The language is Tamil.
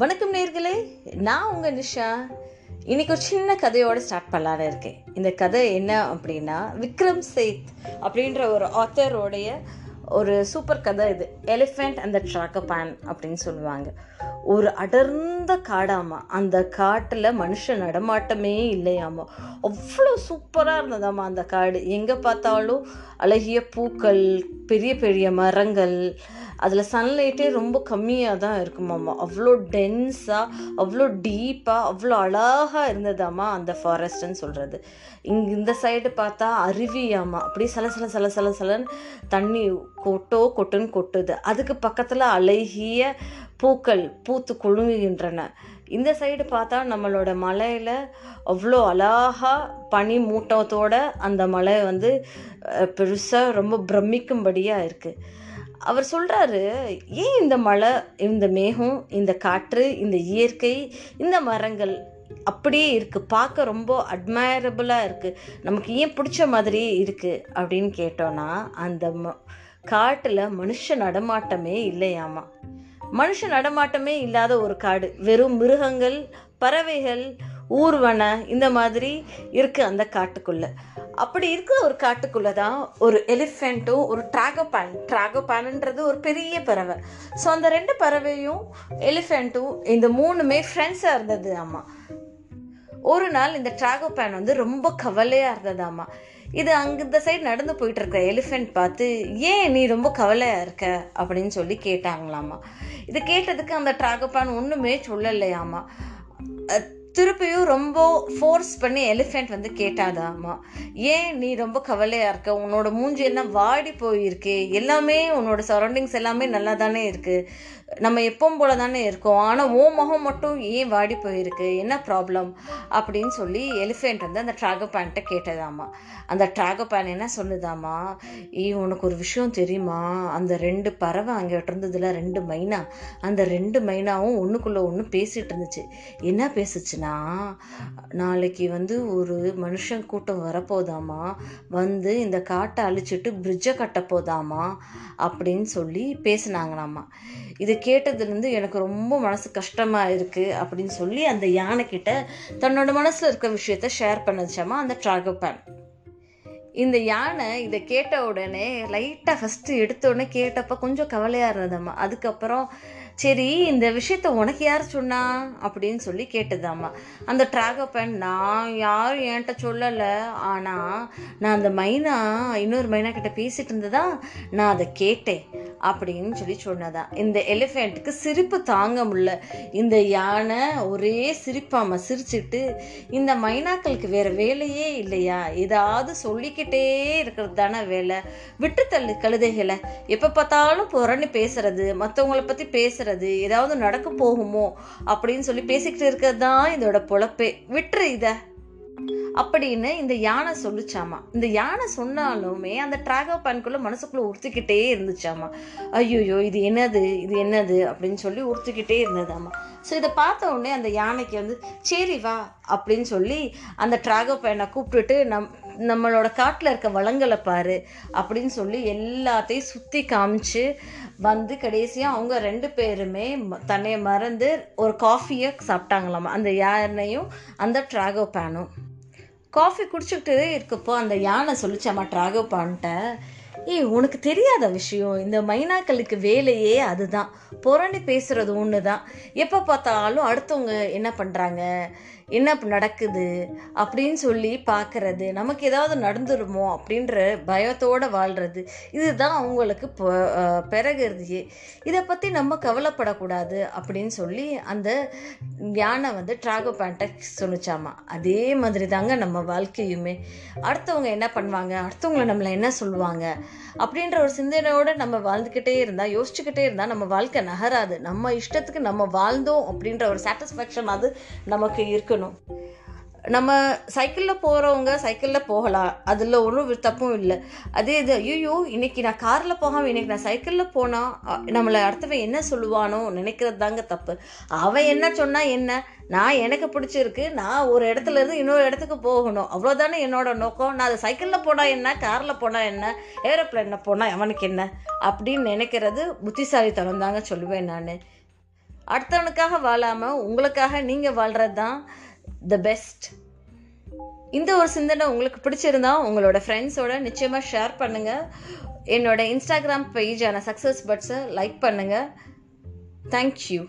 வணக்கம் நேர்களே நான் உங்கள் நிஷா. இன்னைக்கு ஒரு சின்ன கதையோடு ஸ்டார்ட் பண்ணலான்னு இருக்கேன். இந்த கதை என்ன அப்படின்னா விக்ரம் சேத் அப்படின்ற ஒரு ஆத்தரோடைய ஒரு சூப்பர் கதை இது. எலிஃபெண்ட் அந்த ட்ராக்கபான் அப்படின்னு சொல்லுவாங்க. ஒரு அடர்ந்த காடாமா அந்த காட்டில் மனுஷன் நடமாட்டமே இல்லையாமா அவ்வளோ சூப்பராக இருந்ததாமா அந்த காடு. எங்கே பார்த்தாலும் அழகிய பூக்கள் பெரிய பெரிய மரங்கள் அதில் சன்லைட்டே ரொம்ப கம்மியாக தான் இருக்குமாம்மா. அவ்வளோ டென்ஸாக அவ்வளோ டீப்பாக அவ்வளோ அழகாக இருந்ததாம்மா அந்த ஃபாரஸ்ட்டுன்னு சொல்கிறது இங்கே இந்த சைடு பார்த்தா அருவியாமா அப்படியே சல சல சல சல சலன்னு தண்ணி கொட்டோ கொட்டுன்னு கொட்டுது. அதுக்கு பக்கத்தில் அழகிய பூக்கள் பூத்து குலுங்குகின்றன. இந்த சைடு பார்த்தா நம்மளோட மலையில் அவ்வளோ அழகா பனி மூட்டத்தோட அந்த மலை வந்து பெருசாக ரொம்ப பிரமிக்கும்படியாக இருக்குது அவர் சொல்கிறாரு ஏன் இந்த மழை இந்த மேகம் இந்த காற்று இந்த இயற்கை இந்த மரங்கள் அப்படியே இருக்குது பார்க்க ரொம்ப அட்மையரபுளாக இருக்குது நமக்கு ஏன் பிடிச்ச மாதிரி இருக்குது அப்படின்னு கேட்டோன்னா அந்த ம காட்டில் மனுஷ நடமாட்டமே இல்லையாமா? மனுஷ நடமாட்டமே இல்லாத ஒரு காடு. வெறும் மிருகங்கள் பறவைகள் ஊர்வன இந்த மாதிரி இருக்குது அந்த காட்டுக்குள்ளே. அப்படி இருக்கிற ஒரு காட்டுக்குள்ளே தான் ஒரு எலிஃபெண்ட்டும் ஒரு ட்ராகோபேன் ட்ராகோபேனுன்றது ஒரு பெரிய பறவை. ஸோ அந்த ரெண்டு பறவையும் எலிஃபெண்ட்டும் இந்த மூணுமே ஃப்ரெண்ட்ஸாக இருந்தது ஆமாம் ஒரு நாள் இந்த ட்ராகோபேன் வந்து ரொம்ப கவலையாக இருந்ததாம்மா இது அங்கே இந்த சைடு நடந்து போயிட்டு இருக்க எலிஃபெண்ட் பார்த்து ஏன் நீ ரொம்ப கவலையாக இருக்க? அப்படின்னு சொல்லி கேட்டாங்களாமா. இது கேட்டதுக்கு அந்த ட்ராகோபேன் ஒன்றுமே சொல்லலையாமா. திருப்பியும் ரொம்ப ஃபோர்ஸ் பண்ணி எலிஃபெண்ட் வந்து கேட்டாதாமா. ஏன் நீ ரொம்ப கவலையாக இருக்க? உன்னோட மூஞ்சி எல்லாம் வாடி போயிருக்கு. எல்லாமே உன்னோட சரௌண்டிங்ஸ் எல்லாமே நல்லா தானே இருக்குது நம்ம எப்பவும் போல தானே இருக்கோம். ஆனால் ஓ முகம் மட்டும் ஏன் வாடி போயிருக்கு? என்ன ப்ராப்ளம் அப்படின்னு சொல்லி எலிஃபெண்ட் வந்து அந்த ட்ராகோ பேண்ட்டை கேட்டதாமா. அந்த ட்ராகோ பேன் என்ன சொல்லுதாமா? ஏ உனக்கு ஒரு விஷயம் தெரியுமா? அந்த ரெண்டு பறவை அங்கே இருந்ததுல ரெண்டு மைனா. அந்த ரெண்டு மைனாவும் ஒன்றுக்குள்ளே ஒன்று பேசிகிட்டு இருந்துச்சு. என்ன பேசுச்சுன்னா நாளைக்கு வந்து ஒரு மனுஷன் கூட்டம் வரப்போதாமா? வந்து இந்த காட்டை அழிச்சிட்டு பிரிட்ஜை கட்ட போதாமா அப்படின்னு சொல்லி பேசினாங்களாமா. இது கேட்டதுலேருந்து எனக்கு ரொம்ப மனசு கஷ்டமாக இருக்குது அப்படின்னு சொல்லி அந்த யானைக்கிட்ட தன்னோட மனசில் இருக்க விஷயத்த ஷேர் பண்ணிச்சாமா அந்த ட்ராகோபேன் இந்த யானை இதை கேட்ட உடனே லைட்டாக ஃபஸ்ட்டு எடுத்த உடனே கேட்டப்போ கொஞ்சம் கவலையாக இருந்ததாம்மா. அதுக்கப்புறம் சரி இந்த விஷயத்த உனக்கு யார் சொன்னா? அப்படின்னு சொல்லி கேட்டதாம்மா. அந்த ட்ராகோபேன் நான் யாரும் என்கிட்ட சொல்லலை. ஆனால் நான் அந்த மைனா இன்னொரு மைனா கிட்ட பேசிட்டு இருந்ததா நான் அதை கேட்டேன். அப்படின்னு சொல்லி சொன்னதான் இந்த எலிஃபெண்ட்டுக்கு சிரிப்பு தாங்க முடியல இந்த யானை ஒரே சிரிப்பாம சிரிச்சுட்டு இந்த மைனாக்களுக்கு வேற வேலையே இல்லையா? ஏதாவது சொல்லிக்கிட்டே இருக்கிறது தானே வேலை. விட்டு தள்ளு கழுதைகளை. எப்போ பார்த்தாலும் புறணி பேசுறது மற்றவங்கள பற்றி பேசுறது ஏதாவது நடக்க போகுமோ அப்படின்னு சொல்லி பேசிக்கிட்டு இருக்கிறது தான் இதோட பொழப்பே. விட்டுரு இதை. அப்படின்னு இந்த யானை சொல்லிச்சாமா. இந்த யானை சொன்னாலுமே அந்த ட்ராகோபேனுக்குள்ள மனசுக்குள்ள உறுத்திக்கிட்டே இருந்துச்சாமா. ஐயோயோ இது என்னது? இது என்னது? அப்படின்னு சொல்லி உறுத்திக்கிட்டே இருந்ததாமா. ஸோ இதை பார்த்த உடனே அந்த யானைக்கு வந்து சரி வா அப்படின்னு சொல்லி அந்த ட்ராகோபேனை கூப்பிட்டுட்டு நம் நம்மளோட காட்டில் இருக்க வளங்களை பாரு அப்படின்னு சொல்லி எல்லாத்தையும் சுற்றி காமிச்சு வந்து கடைசியாக அவங்க ரெண்டு பேருமே தன்னையை மறந்து ஒரு காஃபியை சாப்பிட்டாங்களாமா. அந்த யானையும் அந்த ட்ராகோபேனும் காஃபி குடிச்சுக்கிட்டே இருக்கப்போ அந்த யானை சொல்லிச்சாமா ட்ராகோபான்ட்ட ஏய் உனக்கு தெரியாத விஷயம். இந்த மைனாக்களுக்கு வேலையே அதுதான். புறணி பேசுறது ஒன்று தான் எப்போ பார்த்தாலும் அடுத்தவங்க என்ன பண்ணுறாங்க என்ன நடக்குது? அப்படின்னு சொல்லி பார்க்கறது. நமக்கு ஏதாவது நடந்துருமோ அப்படின்ற பயத்தோடு வாழ்கிறது இதுதான் அவங்களுக்கு பிறகுறதையே இதை பற்றி நம்ம கவலைப்படக்கூடாது அப்படின்னு சொல்லி அந்த யானை வந்து ட்ராகோபேண்ட்டை சொன்னிச்சாமா? அதே மாதிரி தாங்க நம்ம வாழ்க்கையுமே. அடுத்தவங்க என்ன பண்ணுவாங்க? அடுத்தவங்களை நம்மளை என்ன சொல்லுவாங்க? அப்படின்ற ஒரு சிந்தனையோடு நம்ம வாழ்ந்துக்கிட்டே இருந்தால் யோசிச்சுக்கிட்டே இருந்தால் நம்ம வாழ்க்கை நகராது. நம்ம இஷ்டத்துக்கு நம்ம வாழ்ந்தோம் அப்படின்ற ஒரு சாட்டிஸ்ஃபேக்ஷன் அது நமக்கு இருக்கணும். நம்ம சைக்கிளில் போகிறவங்க சைக்கிளில் போகலாம். அதில் ஒன்றும் தப்பும் இல்லை. அதே இது ஐயோ இன்னைக்கு நான் காரில் போகாமல் இன்னைக்கு நான் சைக்கிளில் போனால் நம்மளை அடுத்தவன் என்ன சொல்லுவானோ நினைக்கிறது தாங்க தப்பு. அவன் என்ன சொன்னால் என்ன? நான் எனக்கு பிடிச்சிருக்கு. நான் ஒரு இடத்துல இருந்து இன்னொரு இடத்துக்கு போகணும். அவ்வளோதானே என்னோட நோக்கம்? நான் அது சைக்கிளில் போனால் என்ன? காரில் போனால் என்ன? ஏரோப்ளைனில் போனால் அவனுக்கு என்ன? அப்படின்னு நினைக்கிறது புத்திசாலித்தனம் தாங்க சொல்லுவேன் நான். அடுத்தவனுக்காக வாழாமல் உங்களுக்காக நீங்கள் வாழ்கிறது தான் த பெஸ்ட் இந்த ஒரு சிந்தனை உங்களுக்கு பிடிச்சிருந்தா உங்களோட ஃப்ரெண்ட்ஸோட நிச்சயமாக ஷேர் பண்ணுங்கள் என்னோட இன்ஸ்டாகிராம் பேஜான சக்ஸஸ் பட்ஸை லைக் பண்ணுங்கள் தேங்க்யூ